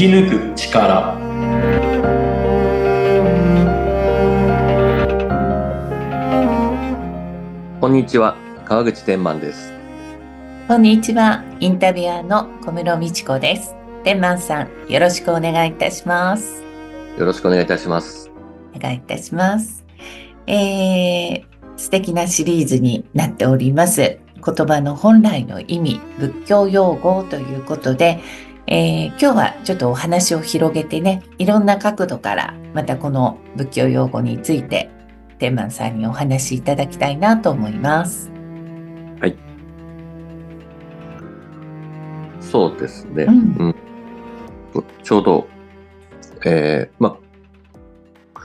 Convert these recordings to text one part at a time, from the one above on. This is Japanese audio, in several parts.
き抜く力こんにちは、川口天満です。こんにちは。インタビュアーの小室美智子です。天満さん、よろしくお願いいたします。よろしくお願いいたします。お願いいたします。えー、素敵なシリーズになっております。言葉の本来の意味、仏教用語ということで、えー今日はちょっとお話を広げてね、いろんな角度からまたこの仏教用語について天満さんにお話しいただきたいなと思います。そうですね。うん。うん。ちょうど、えーまあ、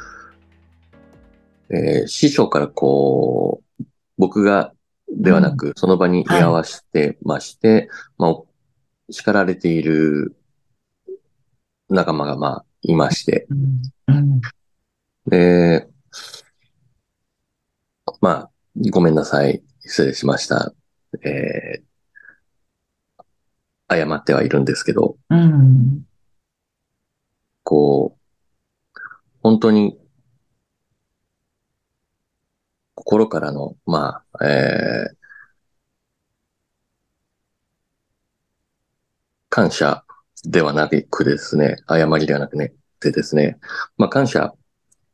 えー師匠からこう、僕がではなく、その場に居合わせてまして、まあ、お叱られている仲間がまあ、いまして、で、まあ、ごめんなさい。失礼しました。えー謝ってはいるんですけど、こう、本当に、心からの、まあ、えー感謝ではなくですね、謝りではなくね、てですね、まあ感謝、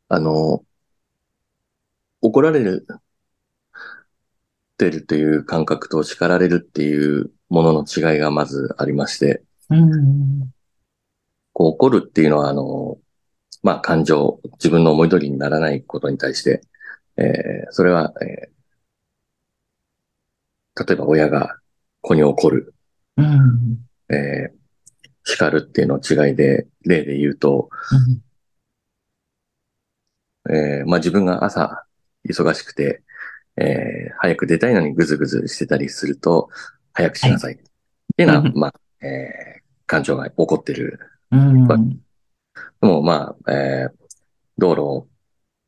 あの、怒られる、てるという感覚と叱られるっていうものの違いがまずありまして、うん。こう怒るっていうのは、あの、まあ、感情、自分の思い通りにならないことに対して、えーそれは、えー例えば親が子に怒る、うんえー叱るっていうの違いで、例で言うと、えーまあ、自分が朝忙しくて、えー早く出たいのにぐずぐずしてたりすると、早くしなさい。っていうのは、うん。まあ、えー感情が起こってる。うん。でもまあ、えー道路を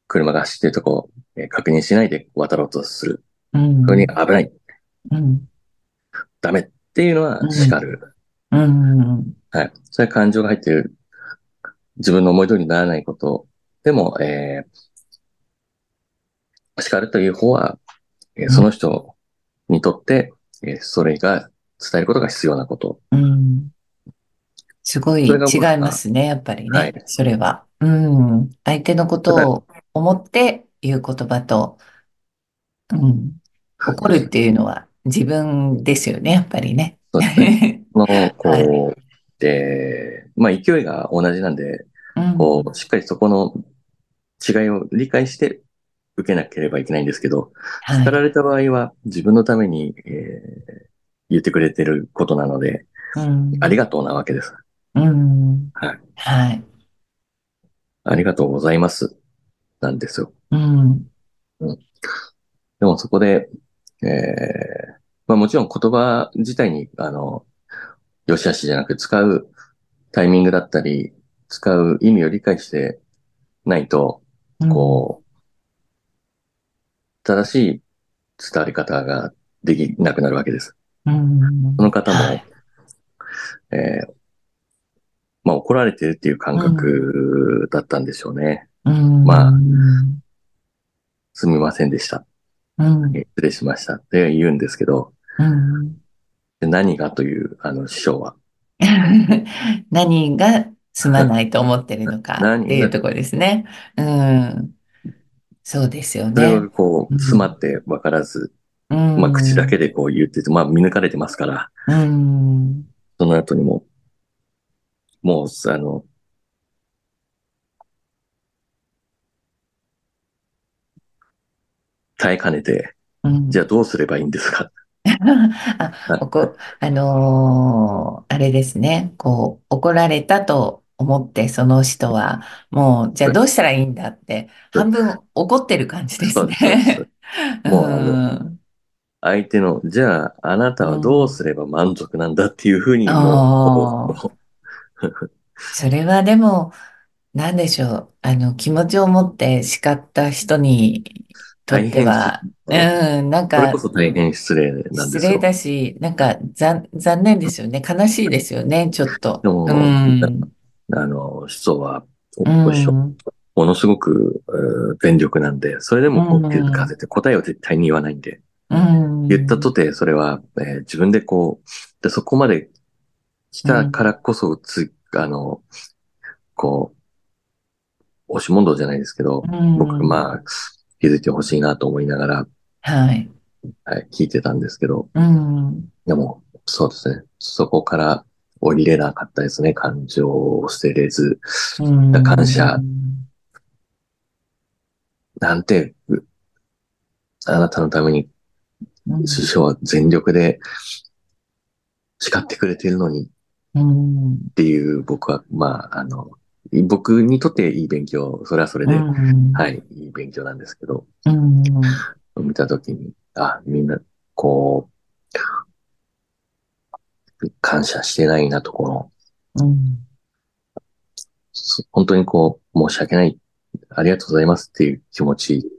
車が走ってるとこ、えー確認しないで渡ろうとする。うん。それに危ない、うん。ダメっていうのはうん。叱る。うん。はい。それは感情が入ってる。自分の思い通りにならないこと。でも、えー叱るという方は、えーその人にとって、えーそれが伝えることが必要なこと。うん。すごい違いますね、やっぱりね。はいそれは。うん。相手のことを思って言う言葉と、うん。怒るっていうのは自分ですよね、やっぱりね。そうですね。の、こう、はいで、まあ勢いが同じなんで、うんこう、しっかりそこの違いを理解して受けなければいけないんですけど、はい叱られた場合は自分のために、えー言ってくれてることなので、うんありがとうなわけです。うんはい。はい。ありがとうございます。なんですよ。うんでもそこで、えーまあもちろん言葉自体に、あの、よしあしじゃなく使うタイミングだったり、使う意味を理解してないと、こう、正しい伝わり方ができなくなるわけです。うんその方も、はいえーまあ怒られてるっていう感覚だったんでしょうね。うんまあすみませんでした。失礼しましたって言うんですけど、うんで何がという、あの、師匠は。何がすまないと思ってるのか何？っていうところですね。うん。そうですよそれこう、うん詰まって分からず、うん。まあ口だけでこう言ってて、まあ見抜かれてますから、うん。その後にも、もう、あの、耐えかねて、うん。じゃあどうすればいいんですか？あ、あのーあれですね。こう、怒られたと思って、その人は、もう、じゃあどうしたらいいんだって、半分怒ってる感じですそすそうですね。もうあうん相手の、じゃああなたはどうすれば満足なんだっていうふうにあもう、こ うそれはでも、なんでしょう。あの、気持ちを持って叱った人にとっては、うん、なんかそれこ、そ大変失礼なんですよ。失礼だし、なんか残、残念ですよね。悲しいですよね、ちょっと。でもうん。あの、師匠は、ものすごく、全力なんで、それでもこうんう気づかせて答えを絶対に言わないんで、うん。言ったとて、それは、えー自分でこう、でそこまで来たからこそ、つ、あの、こう、押し問答じゃないですけど、うん僕、まあ、気づいてほしいなと思いながら、はい。はい、聞いてたんですけど、うん。でも、そうですね。そこから降りれなかったですね。感情を捨てれず、うん感謝なんて、うあなたのためにうん師匠は全力で叱ってくれているのにうん。っていう僕は、まあ、あの、僕にとっていい勉強、それはそれで、うんはい、いい勉強なんですけど、うん。見たときに、あ、みんな、こう、感謝してないなと、この、うん。そ本当にこう、申し訳ない、ありがとうございますっていう気持ち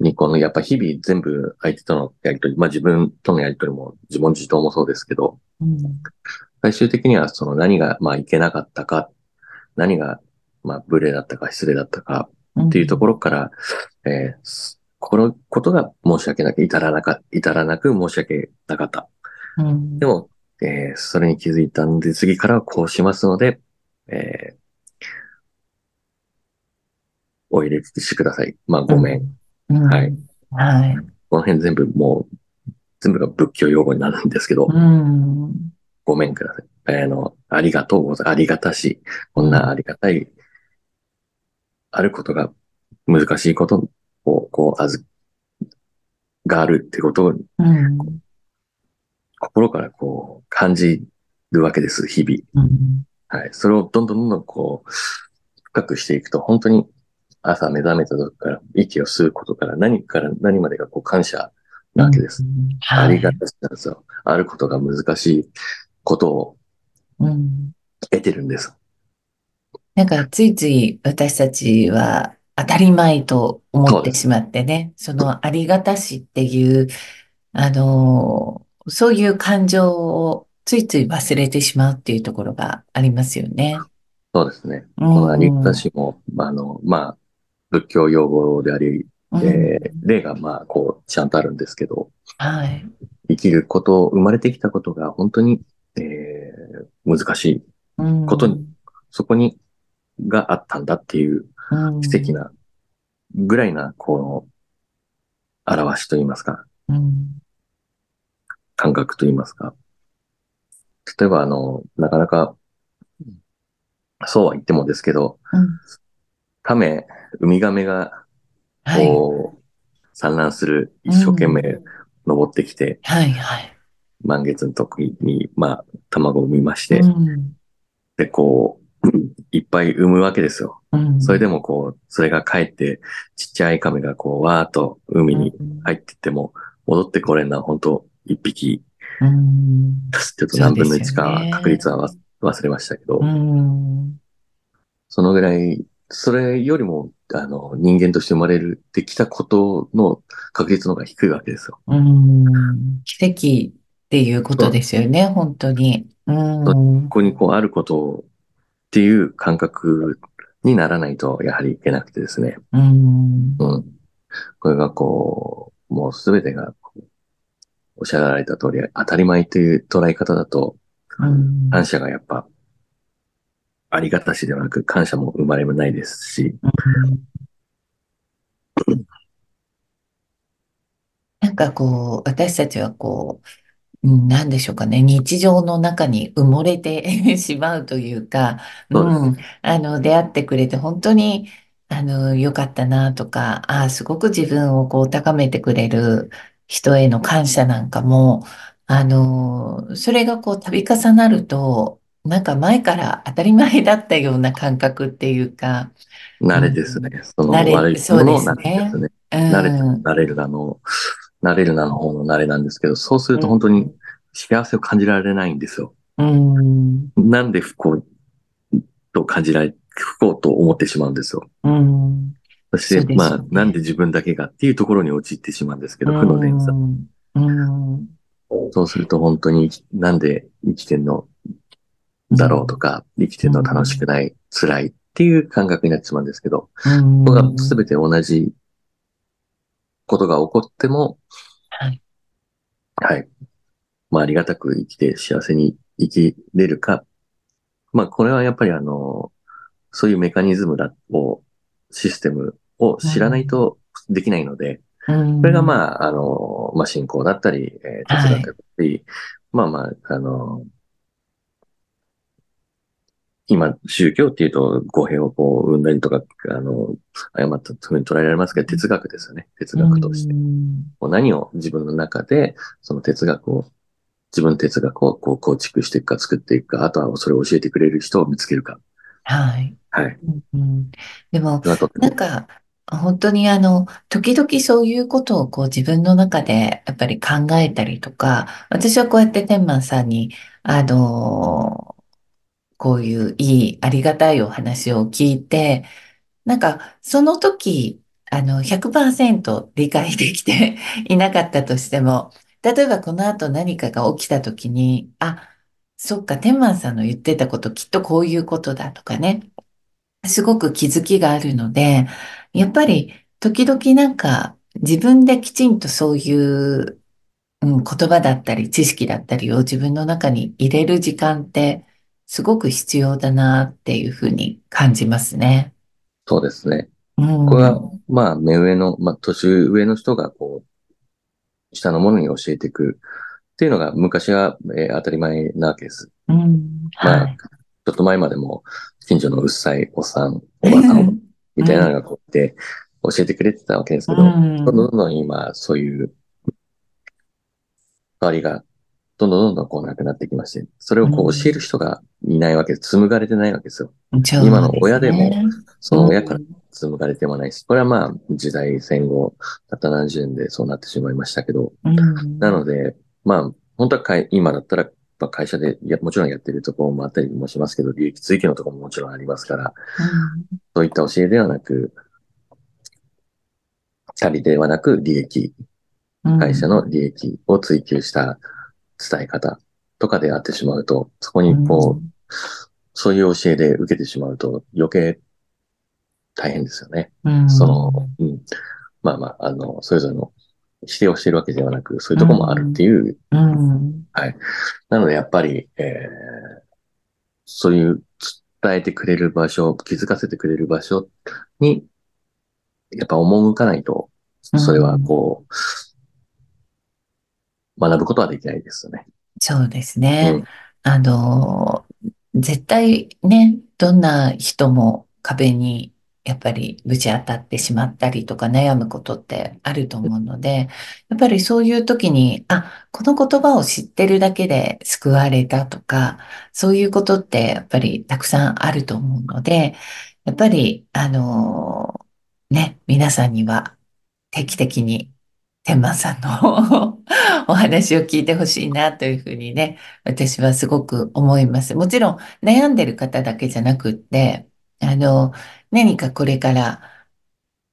に、この、やっぱ日々全部相手とのやりとり、まあ自分とのやりとりも自問自答もそうですけど、うん。最終的にはその何が、まあいけなかったか、何が、まあ無礼だったか失礼だったかっていうところから、えーすこのことが申し訳なく、至らなか、至らなく申し訳なかった。うん。でも、えーそれに気づいたんで、次からはこうしますので、えーお入れしてください。まあ、ごめん。うん。はい。はい。この辺全部もう、全部が仏教用語になるんですけど、うん。ごめんください。えーあの、ありがとうございます。ありがたし、こんなありがたい、あることが、難しいことを、こう、あず、があるってことを、うん。心からこう、感じるわけです、日々。うん。はい。それをどんどんどんどんこう、深くしていくと、本当に朝目覚めた時から、息を吸うことから何から何までがこう感謝なわけです。ありがたしなんですよ。あることが難しいことをうん。得てるんです。なんかついつい私たちは当たり前と思ってしまってね、そのありがたしっていう、あの、そういう感情をついつい忘れてしまうっていうところがありますよね。そうですね。うんこのありがたしも、あの、まあ、仏教用語であり、うんえー例がまあ、こう、ちゃんとあるんですけど、はい。生きること、生まれてきたことが本当に、えー難しい。うんことにそこに、があったんだっていううん奇跡な、ぐらいな、この、表しと言いますか、うん感覚と言いますか。例えば、あの、なかなか、そうは言ってもですけど、うん亀、ウミガメが、はい。こう、産卵する、一生懸命う登ってきて、はい、はい。満月の時に、まあ、卵を産みまして、うん。で、こう、いっぱい産むわけですよ。うん。それでもこう、それが帰って、ちっちゃい亀がこう、わーっと海に入ってっても、戻ってこれるのは本当一匹、うん。ちょっと何分の1か確率はわ忘れましたけど、うん。そのぐらい、それよりも、あの、人間として生まれるってきたことの確率の方が低いわけですよ。うん。奇跡っていうことですよね、本当に。うんここにこうあることっていう感覚にならないと、やはりいけなくてですね。うんうん。これがこう、もうすべてがおっしゃられた通り、当たり前という捉え方だと、うん感謝がやっぱ、ありがたしではなく、感謝も生まれもないですし、なんかこう、私たちはこう、うん。なんでしょうかね、日常の中に埋もれて しまうというか、そうですうん、あの、出会ってくれて本当に、あの、良かったなとか、ああ、すごく自分をこう高めてくれる人への感謝なんかも、あの、それがこう度重なると、なんか前から当たり前だったような感覚っていうか、慣れですね。その慣れ悪いそうものの慣ですね。れですね。うん、慣れて、慣れるなの、慣れるなの方の慣れなんですけど、そうすると本当に幸せを感じられないんですよ。うん、なんで不幸と感じられ、不幸と思ってしまうんですよ。うん、そして、ね。まあ、なんで自分だけがっていうところに陥ってしまうんですけど、負の連鎖。うん、うん、そうすると本当に、なんで生きてんのだろうとか、生きてるの楽しくない、辛いっていう感覚になってしまうんですけど、うん。僕は全て同じことが起こっても、はい。はい。まあ、ありがたく生きて幸せに生きれるか。まあ、これはやっぱりあの、そういうメカニズムだを、システムを知らないとできないので、うんこれがまあ、あの、まあ、信仰だったり、えー哲学だったり、まあまあ、あの、今、宗教っていうと語弊をこう生んだりとか、あの、誤ったふうに捉えられますけど、哲学ですよね。哲学として。う何を自分の中で、その哲学を、自分の哲学をこう構築していくか作っていくか、あとはそれを教えてくれる人を見つけるか。はい。はい。うんでもなんか、本当にあの、時々そういうことをこう自分の中でやっぱり考えたりとか、私はこうやって天満さんに、あの、こういういい、ありがたいお話を聞いて、なんか、その時、あの、100%理解できて いなかったとしても、例えばこの後何かが起きた時に、あ、そっか、天満さんの言ってたこときっとこういうことだとかね、すごく気づきがあるので、やっぱり時々なんか自分できちんとそういう、うん、言葉だったり知識だったりを自分の中に入れる時間ってすごく必要だなっていうふうに感じますね。そうですね。うん。これは、まあ、目上の、まあ、年上の人が、こう、下の者に教えていくっていうのが、昔は、えー当たり前なわけです。うん。まあはい。ちょっと前までも、近所のうっさいおっさん、おばさん、みたいなのがこうやって教えてくれてたわけですけど、うんどんどんどんどん今、そういう変わりが、どんどんどんどんこうなくなってきまして、それをこう教える人がいないわけです。紡がれてないわけですよ。今の親でもその親から紡がれてもないし、これはまあ、時代戦後、たった70年でそうなってしまいましたけど、うん。なので、まあ、本当は会今だったら、まあ、会社で、いや、もちろんやってるところもあったりもしますけど、利益追求のところももちろんありますから、そういった教えではなく、他利ではなく利益、うん会社の利益を追求した伝え方とかであってしまうと、そこにこう、そういう教えで受けてしまうと余計大変ですよね。うん、その、うん。まあまあ、あの、それぞれの否定をしているわけではなく、そういうところもあるっていう。うん、なので、やっぱり、えーそういう伝えてくれる場所、気づかせてくれる場所に、やっぱ赴かないと、それはこう、学ぶことはできないですよね。そうですね。うんあの、絶対ね、どんな人も壁にやっぱりぶち当たってしまったりとか悩むことってあると思うので、やっぱりそういう時に、あ、この言葉を知ってるだけで救われたとか、そういうことってやっぱりたくさんあると思うので、やっぱり、あの、ね、皆さんには定期的に天満さんの お話を聞いてほしいなというふうにね、私はすごく思います。もちろん悩んでる方だけじゃなくって、あの、何かこれから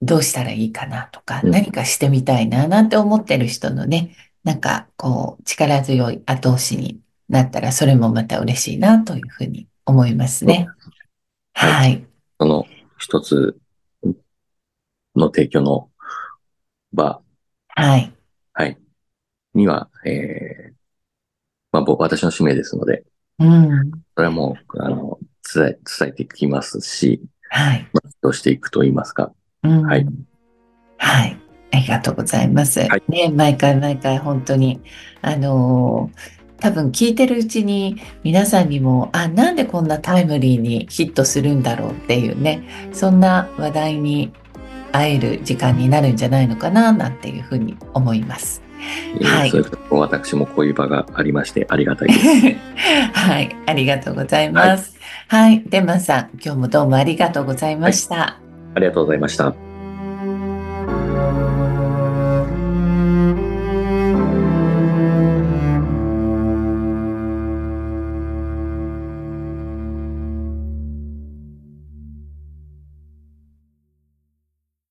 どうしたらいいかなとか、うん何かしてみたいななんて思ってる人のね、なんかこう力強い後押しになったらそれもまた嬉しいなというふうに思いますね。はいはい。その一つの提供の場、はい。はい、には、えーまあ、僕、私の使命ですので、うん。それはもう、あの、伝え、伝えていきますし、はい。まあどうしていくと言いますか。うんはい。はい。ありがとうございます。はいね、毎回毎回本当に、あのー多分聞いてるうちに皆さんにも、あ、なんでこんなタイムリーにヒットするんだろうっていうね、そんな話題に会える時間になるんじゃないのかな、なんていうふうに思います。えーはいそういうこと私もこういう場がありまして、ありがたいです。はい。ありがとうございます。はい。デンマンさん、今日もどうもありがとうございました。ありがとうございました。